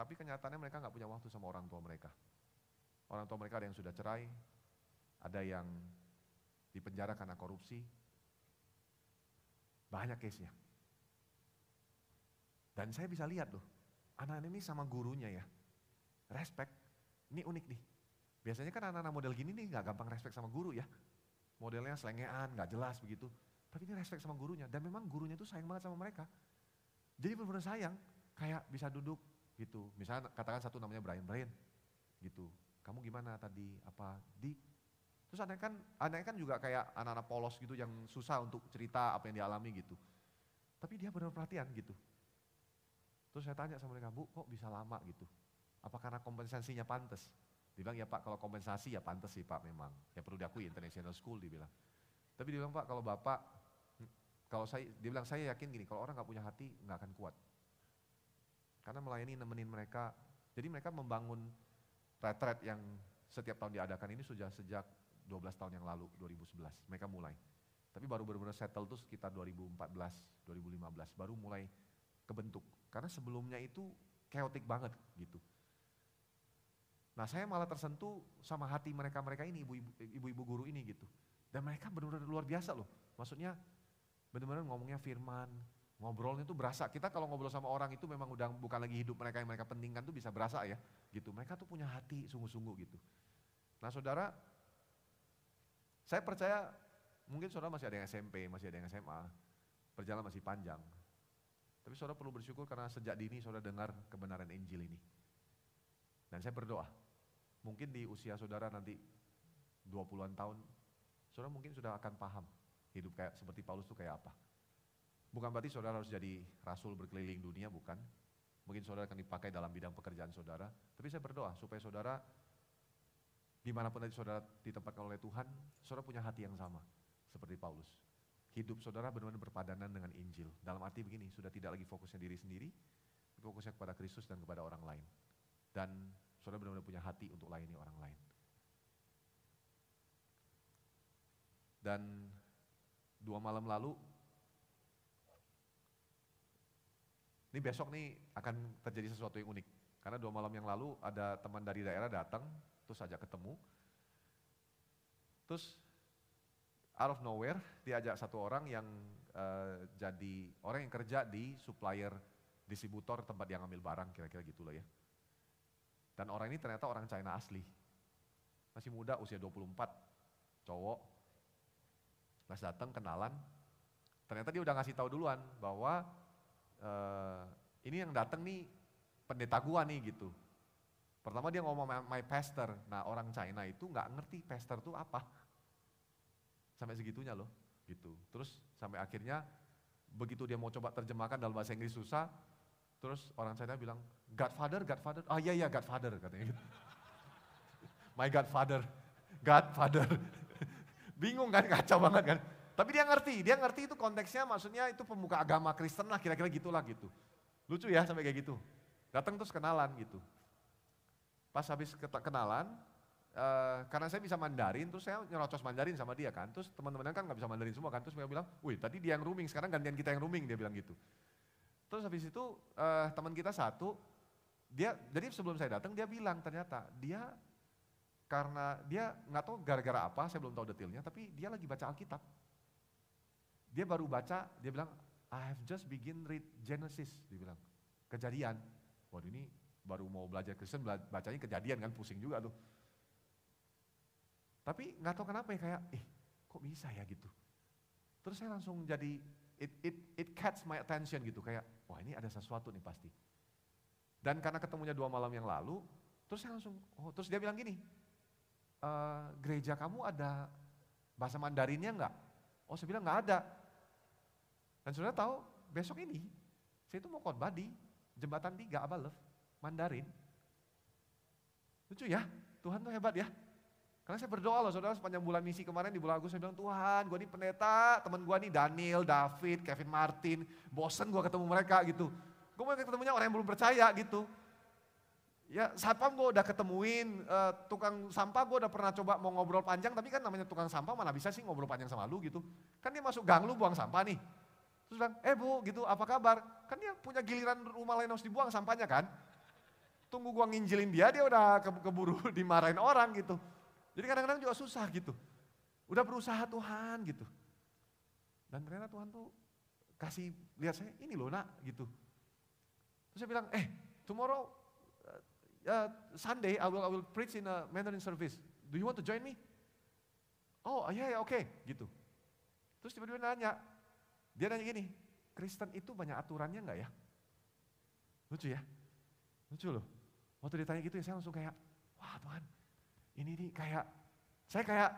Tapi kenyataannya mereka nggak punya waktu sama orang tua mereka. Orang tua mereka ada yang sudah cerai, ada yang dipenjara karena korupsi. Banyak case-nya. Dan saya bisa lihat loh, anak-anak ini sama gurunya ya, respect. Ini unik nih. Biasanya kan anak-anak model gini nih gak gampang respect sama guru ya. Modelnya selengean, gak jelas begitu. Tapi ini respect sama gurunya. Dan memang gurunya itu sayang banget sama mereka. Jadi benar-benar sayang. Kayak bisa duduk gitu. Misalnya katakan satu namanya Brian, Brian gitu. Kamu gimana tadi? Apa? Di Terus anak kan, anak kan juga kayak anak-anak polos gitu yang susah untuk cerita apa yang dialami gitu. Tapi dia benar perhatian gitu. Terus saya tanya sama mereka, Bu kok bisa lama gitu? Apa karena kompensasinya pantas? Dia bilang, ya Pak kalau kompensasi ya pantas sih Pak memang. Ya perlu diakui international school dia bilang. Tapi dia bilang, Pak kalau Bapak, kalau saya, dia bilang saya yakin gini, kalau orang nggak punya hati nggak akan kuat. Karena melayani nemenin mereka, jadi mereka membangun retret yang setiap tahun diadakan ini sudah sejak 12 tahun yang lalu, 2011. Mereka mulai. Tapi baru benar-benar settle tuh sekitar 2014, 2015, baru mulai kebentuk. Karena sebelumnya itu chaotic banget gitu. Nah saya malah tersentuh sama hati mereka-mereka ini, ibu-ibu guru ini gitu. Dan mereka benar-benar luar biasa loh. Maksudnya benar-benar ngomongnya firman, ngobrolnya itu berasa. Kita kalau ngobrol sama orang itu memang udah bukan lagi hidup mereka yang mereka pentingkan tuh bisa berasa ya. gitu. Mereka tuh punya hati sungguh-sungguh gitu. Nah saudara, saya percaya mungkin saudara masih ada yang SMP, masih ada yang SMA, perjalanan masih panjang. Tapi saudara perlu bersyukur karena sejak dini saudara dengar kebenaran Injil ini. Dan saya berdoa, Mungkin di usia saudara nanti 20-an tahun, saudara mungkin sudah akan paham hidup kayak seperti Paulus itu kayak apa. Bukan berarti saudara harus jadi rasul berkeliling dunia, bukan. Mungkin saudara akan dipakai dalam bidang pekerjaan saudara. Tapi saya berdoa supaya saudara, di mana pun nanti saudara ditempatkan oleh Tuhan, saudara punya hati yang sama seperti Paulus. Hidup saudara benar-benar berpadanan dengan Injil. Dalam arti begini, sudah tidak lagi fokusnya diri sendiri, fokusnya kepada Kristus dan kepada orang lain. Dan Saudara benar-benar punya hati untuk layani orang lain. Dan dua malam lalu, ini besok nih akan terjadi sesuatu yang unik. Karena dua malam yang lalu ada teman dari daerah datang, terus ajak ketemu. Terus out of nowhere diajak satu orang yang uh, jadi orang yang kerja di supplier distributor tempat dia ngambil barang kira-kira gitu loh ya. Dan orang ini ternyata orang China asli. Masih muda, usia 24, cowok. Pas datang kenalan, ternyata dia udah ngasih tahu duluan bahwa uh, ini yang datang nih pendeta gua nih gitu. Pertama dia ngomong my pastor. Nah orang China itu nggak ngerti pastor itu apa. Sampai segitunya loh gitu. Terus sampai akhirnya begitu dia mau coba terjemahkan dalam bahasa Inggris susah, terus orang China bilang, Godfather, Godfather, oh iya iya Godfather katanya gitu. My Godfather, Godfather. Bingung kan, kacau banget kan. Tapi dia ngerti, dia ngerti itu konteksnya maksudnya itu pemuka agama Kristen lah kira-kira gitulah gitu. Lucu ya sampai kayak gitu. Datang terus kenalan gitu. Pas habis kenalan, Uh, karena saya bisa Mandarin, terus saya nyerocos Mandarin sama dia kan. Terus teman-teman kan nggak bisa Mandarin semua kan. Terus dia bilang, wih tadi dia yang rooming, sekarang gantian kita yang rooming, dia bilang gitu. Terus habis itu uh, teman kita satu, dia jadi sebelum saya datang dia bilang ternyata dia karena dia nggak tahu gara-gara apa, saya belum tahu detailnya, tapi dia lagi baca Alkitab. Dia baru baca, dia bilang, I have just begin read Genesis, dia bilang, kejadian. Waduh ini baru mau belajar Kristen, bacanya kejadian kan, pusing juga tuh. Tapi nggak tahu kenapa ya kayak, eh kok bisa ya gitu. Terus saya langsung jadi, it, it, it catch my attention gitu, kayak, wah ini ada sesuatu nih pasti. Dan karena ketemunya dua malam yang lalu, terus saya langsung, oh terus dia bilang gini, e, gereja kamu ada bahasa Mandarinnya enggak? Oh saya bilang enggak ada. Dan saudara tahu, besok ini, saya itu mau khotbah di jembatan tiga Abalev, Mandarin. Lucu ya, Tuhan tuh hebat ya. Karena saya berdoa loh saudara sepanjang bulan misi kemarin di bulan Agustus saya bilang Tuhan gue ini pendeta, teman gue nih Daniel, David, Kevin Martin, bosen gue ketemu mereka gitu. Gue mau ketemunya orang yang belum percaya gitu. Ya satpam gue udah ketemuin, uh, tukang sampah gue udah pernah coba mau ngobrol panjang, tapi kan namanya tukang sampah mana bisa sih ngobrol panjang sama lu gitu. Kan dia masuk gang lu buang sampah nih. Terus bilang, eh bu gitu apa kabar? Kan dia punya giliran rumah lain harus dibuang sampahnya kan. Tunggu gue nginjilin dia, dia udah keburu dimarahin orang gitu. Jadi kadang-kadang juga susah gitu. Udah berusaha Tuhan gitu. Dan ternyata Tuhan tuh kasih lihat saya, ini loh nak gitu. Terus saya bilang, eh tomorrow uh, Sunday I will I will preach in a Mandarin service. Do you want to join me? Oh iya yeah, oke okay. gitu. Terus tiba-tiba nanya, dia nanya gini, Kristen itu banyak aturannya enggak ya? Lucu ya? Lucu loh. Waktu ditanya gitu ya saya langsung kayak, wah Tuhan, ini nih kayak, saya kayak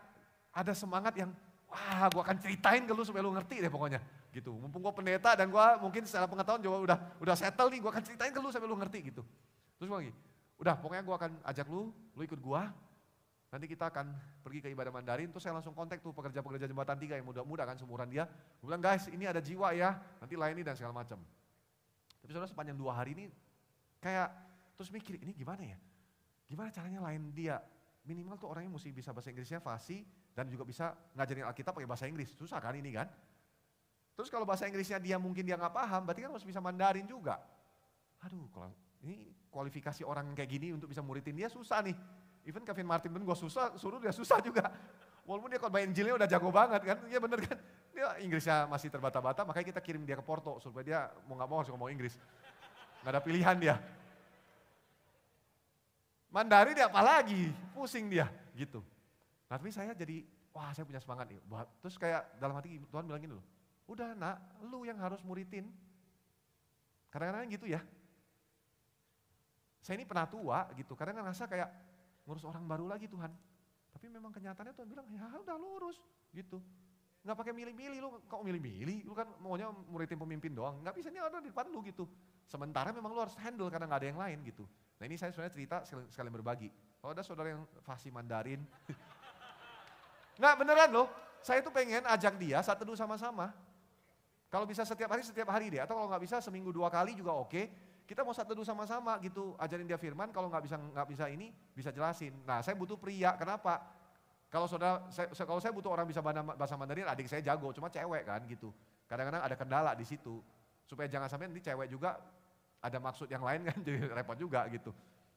ada semangat yang, wah gue akan ceritain ke lu supaya lu ngerti deh pokoknya gitu. Mumpung gue pendeta dan gue mungkin secara pengetahuan juga udah udah settle nih, gue akan ceritain ke lu sampai lu ngerti gitu. Terus lagi, Udah pokoknya gue akan ajak lu, lu ikut gue. Nanti kita akan pergi ke ibadah Mandarin, terus saya langsung kontak tuh pekerja-pekerja jembatan tiga yang muda-muda kan seumuran dia. Gue bilang guys ini ada jiwa ya, nanti layani dan segala macam. Tapi saudara sepanjang dua hari ini kayak terus mikir ini gimana ya? Gimana caranya lain dia? Minimal tuh orangnya mesti bisa bahasa Inggrisnya fasih dan juga bisa ngajarin Alkitab pakai bahasa Inggris. Susah kan ini kan? Terus kalau bahasa Inggrisnya dia mungkin dia nggak paham, berarti kan harus bisa Mandarin juga. Aduh, kalau ini kualifikasi orang kayak gini untuk bisa muridin dia susah nih. Even Kevin Martin pun gue susah, suruh dia susah juga. Walaupun dia kalau main Injilnya udah jago banget kan, iya bener kan. Dia Inggrisnya masih terbata-bata, makanya kita kirim dia ke Porto supaya dia mau gak mau harus ngomong Inggris. Gak ada pilihan dia. Mandarin dia apalagi, pusing dia gitu. Tapi saya jadi, wah saya punya semangat nih. Terus kayak dalam hati Tuhan bilang gini loh, udah nak, lu yang harus muridin. Kadang-kadang gitu ya. Saya ini pernah tua gitu, kadang ngerasa kayak ngurus orang baru lagi Tuhan. Tapi memang kenyataannya Tuhan bilang, ya udah lurus gitu. Nggak pakai milih-milih, lu kok milih-milih, lu kan maunya muridin pemimpin doang. Nggak bisa, ini ada di depan lu gitu. Sementara memang lu harus handle karena nggak ada yang lain gitu. Nah ini saya sebenarnya cerita sekalian berbagi. Kalau ada saudara yang fasih Mandarin, nggak beneran loh, saya tuh pengen ajak dia saat teduh sama-sama. Kalau bisa setiap hari, setiap hari deh. Atau kalau nggak bisa seminggu dua kali juga oke kita mau satu sama-sama gitu, ajarin dia firman, kalau nggak bisa nggak bisa ini, bisa jelasin. Nah saya butuh pria, kenapa? Kalau saudara, saya, kalau saya butuh orang bisa bahasa Mandarin, adik saya jago, cuma cewek kan gitu. Kadang-kadang ada kendala di situ, supaya jangan sampai nanti cewek juga ada maksud yang lain kan, jadi repot juga gitu.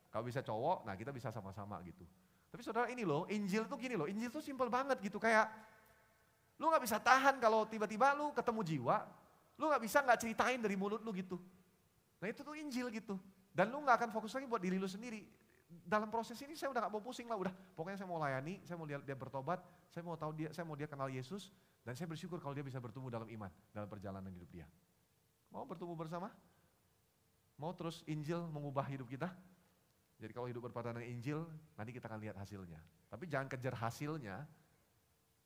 Kalau bisa cowok, nah kita bisa sama-sama gitu. Tapi saudara ini loh, Injil tuh gini loh, Injil tuh simpel banget gitu, kayak lu nggak bisa tahan kalau tiba-tiba lu ketemu jiwa, lu nggak bisa nggak ceritain dari mulut lu gitu. Nah itu tuh Injil gitu. Dan lu gak akan fokus lagi buat diri lu sendiri. Dalam proses ini saya udah gak mau pusing lah, udah pokoknya saya mau layani, saya mau lihat dia bertobat, saya mau tahu dia, saya mau dia kenal Yesus, dan saya bersyukur kalau dia bisa bertumbuh dalam iman, dalam perjalanan hidup dia. Mau bertumbuh bersama? Mau terus Injil mengubah hidup kita? Jadi kalau hidup berpadanan Injil, nanti kita akan lihat hasilnya. Tapi jangan kejar hasilnya,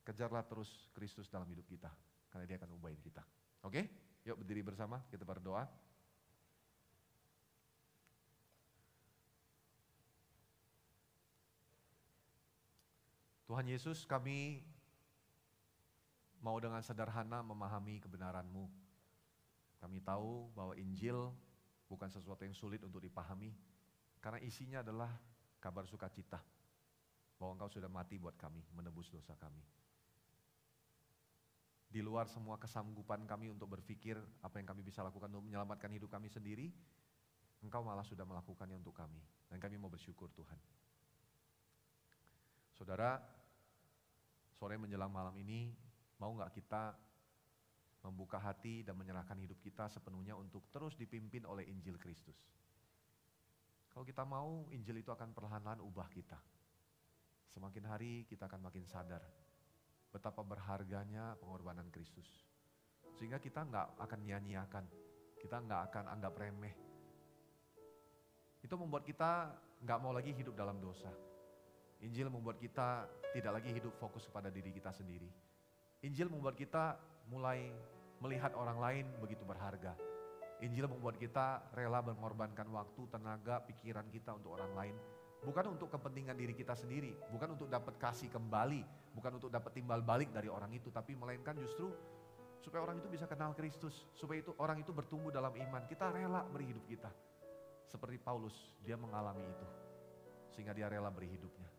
kejarlah terus Kristus dalam hidup kita. Karena dia akan ubahin kita. Oke? Yuk berdiri bersama, kita berdoa. Tuhan Yesus kami mau dengan sederhana memahami kebenaran-Mu. Kami tahu bahwa Injil bukan sesuatu yang sulit untuk dipahami, karena isinya adalah kabar sukacita bahwa Engkau sudah mati buat kami, menebus dosa kami. Di luar semua kesanggupan kami untuk berpikir apa yang kami bisa lakukan untuk menyelamatkan hidup kami sendiri, Engkau malah sudah melakukannya untuk kami. Dan kami mau bersyukur Tuhan. Saudara, sore menjelang malam ini, mau nggak kita membuka hati dan menyerahkan hidup kita sepenuhnya untuk terus dipimpin oleh Injil Kristus. Kalau kita mau, Injil itu akan perlahan-lahan ubah kita. Semakin hari kita akan makin sadar betapa berharganya pengorbanan Kristus. Sehingga kita nggak akan nyanyiakan, kita nggak akan anggap remeh. Itu membuat kita nggak mau lagi hidup dalam dosa Injil membuat kita tidak lagi hidup fokus kepada diri kita sendiri. Injil membuat kita mulai melihat orang lain begitu berharga. Injil membuat kita rela mengorbankan waktu, tenaga, pikiran kita untuk orang lain. Bukan untuk kepentingan diri kita sendiri, bukan untuk dapat kasih kembali, bukan untuk dapat timbal balik dari orang itu, tapi melainkan justru supaya orang itu bisa kenal Kristus, supaya itu orang itu bertumbuh dalam iman. Kita rela beri hidup kita. Seperti Paulus, dia mengalami itu. Sehingga dia rela beri hidupnya.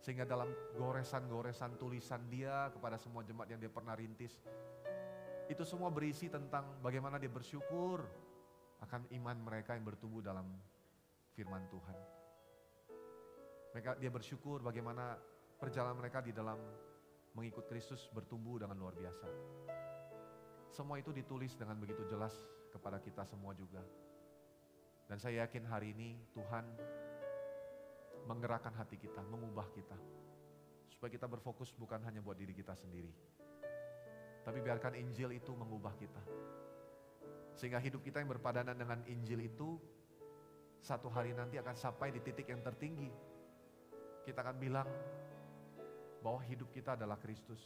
Sehingga dalam goresan-goresan tulisan dia kepada semua jemaat yang dia pernah rintis, itu semua berisi tentang bagaimana dia bersyukur akan iman mereka yang bertumbuh dalam firman Tuhan. Mereka dia bersyukur bagaimana perjalanan mereka di dalam mengikut Kristus bertumbuh dengan luar biasa. Semua itu ditulis dengan begitu jelas kepada kita semua juga. Dan saya yakin hari ini Tuhan menggerakkan hati kita, mengubah kita. Supaya kita berfokus bukan hanya buat diri kita sendiri. Tapi biarkan Injil itu mengubah kita. Sehingga hidup kita yang berpadanan dengan Injil itu satu hari nanti akan sampai di titik yang tertinggi. Kita akan bilang bahwa hidup kita adalah Kristus.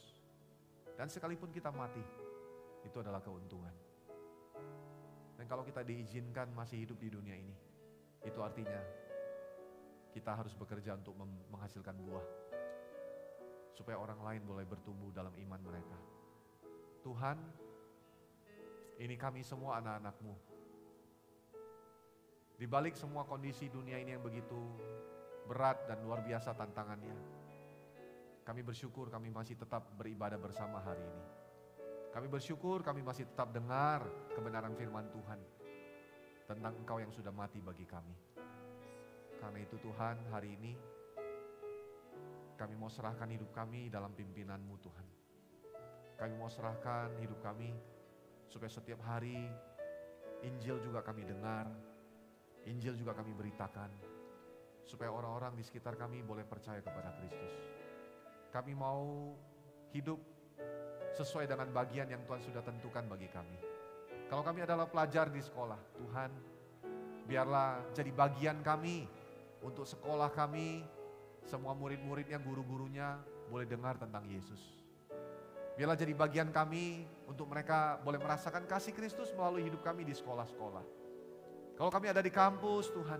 Dan sekalipun kita mati, itu adalah keuntungan. Dan kalau kita diizinkan masih hidup di dunia ini, itu artinya kita harus bekerja untuk menghasilkan buah. Supaya orang lain boleh bertumbuh dalam iman mereka. Tuhan, ini kami semua anak-anakmu. Di balik semua kondisi dunia ini yang begitu berat dan luar biasa tantangannya. Kami bersyukur kami masih tetap beribadah bersama hari ini. Kami bersyukur kami masih tetap dengar kebenaran firman Tuhan tentang Engkau yang sudah mati bagi kami. Karena itu Tuhan hari ini kami mau serahkan hidup kami dalam pimpinanmu Tuhan. Kami mau serahkan hidup kami supaya setiap hari Injil juga kami dengar, Injil juga kami beritakan, supaya orang-orang di sekitar kami boleh percaya kepada Kristus. Kami mau hidup sesuai dengan bagian yang Tuhan sudah tentukan bagi kami. Kalau kami adalah pelajar di sekolah, Tuhan, biarlah jadi bagian kami untuk sekolah kami, semua murid-muridnya, guru-gurunya boleh dengar tentang Yesus. Biarlah jadi bagian kami untuk mereka boleh merasakan kasih Kristus melalui hidup kami di sekolah-sekolah. Kalau kami ada di kampus Tuhan,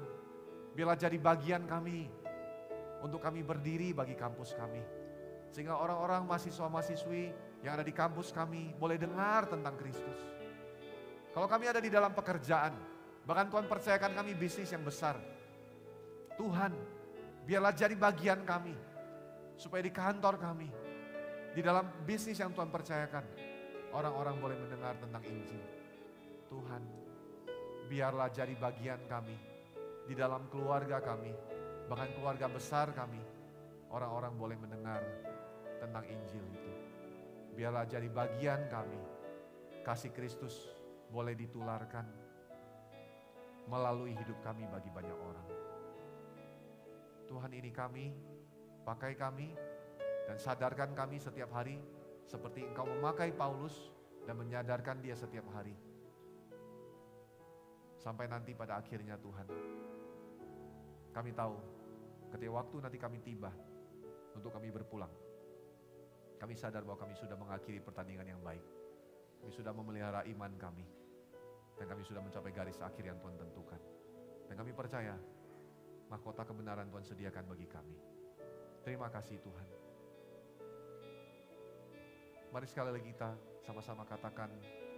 biarlah jadi bagian kami untuk kami berdiri bagi kampus kami. Sehingga orang-orang mahasiswa-mahasiswi yang ada di kampus kami boleh dengar tentang Kristus. Kalau kami ada di dalam pekerjaan, bahkan Tuhan percayakan kami bisnis yang besar. Tuhan, Biarlah jadi bagian kami. Supaya di kantor kami, di dalam bisnis yang Tuhan percayakan, orang-orang boleh mendengar tentang Injil. Tuhan, biarlah jadi bagian kami, di dalam keluarga kami, bahkan keluarga besar kami, orang-orang boleh mendengar tentang Injil itu. Biarlah jadi bagian kami, kasih Kristus boleh ditularkan melalui hidup kami bagi banyak orang. Tuhan ini kami, pakai kami, dan sadarkan kami setiap hari seperti Engkau memakai Paulus dan menyadarkan dia setiap hari. Sampai nanti pada akhirnya Tuhan, kami tahu ketika waktu nanti kami tiba untuk kami berpulang. Kami sadar bahwa kami sudah mengakhiri pertandingan yang baik. Kami sudah memelihara iman kami. Dan kami sudah mencapai garis akhir yang Tuhan tentukan. Dan kami percaya mahkota kebenaran Tuhan sediakan bagi kami. Terima kasih Tuhan. Mari sekali lagi kita sama-sama katakan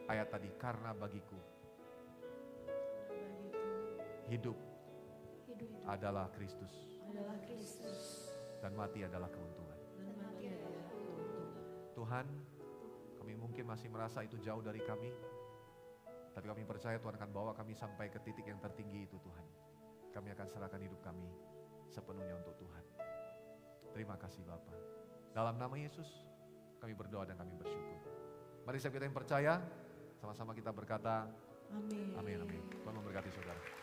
ayat tadi, karena bagiku hidup, hidup adalah Kristus. Adalah Kristus. Dan mati adalah keuntungan. Dan mati adalah keuntungan. Tuhan, kami mungkin masih merasa itu jauh dari kami, tapi kami percaya Tuhan akan bawa kami sampai ke titik yang tertinggi itu Tuhan. Kami akan serahkan hidup kami sepenuhnya untuk Tuhan. Terima kasih Bapak. Dalam nama Yesus kami berdoa dan kami bersyukur. Mari setiap kita yang percaya, sama-sama kita berkata, Amin. Amin, amin. Tuhan memberkati saudara.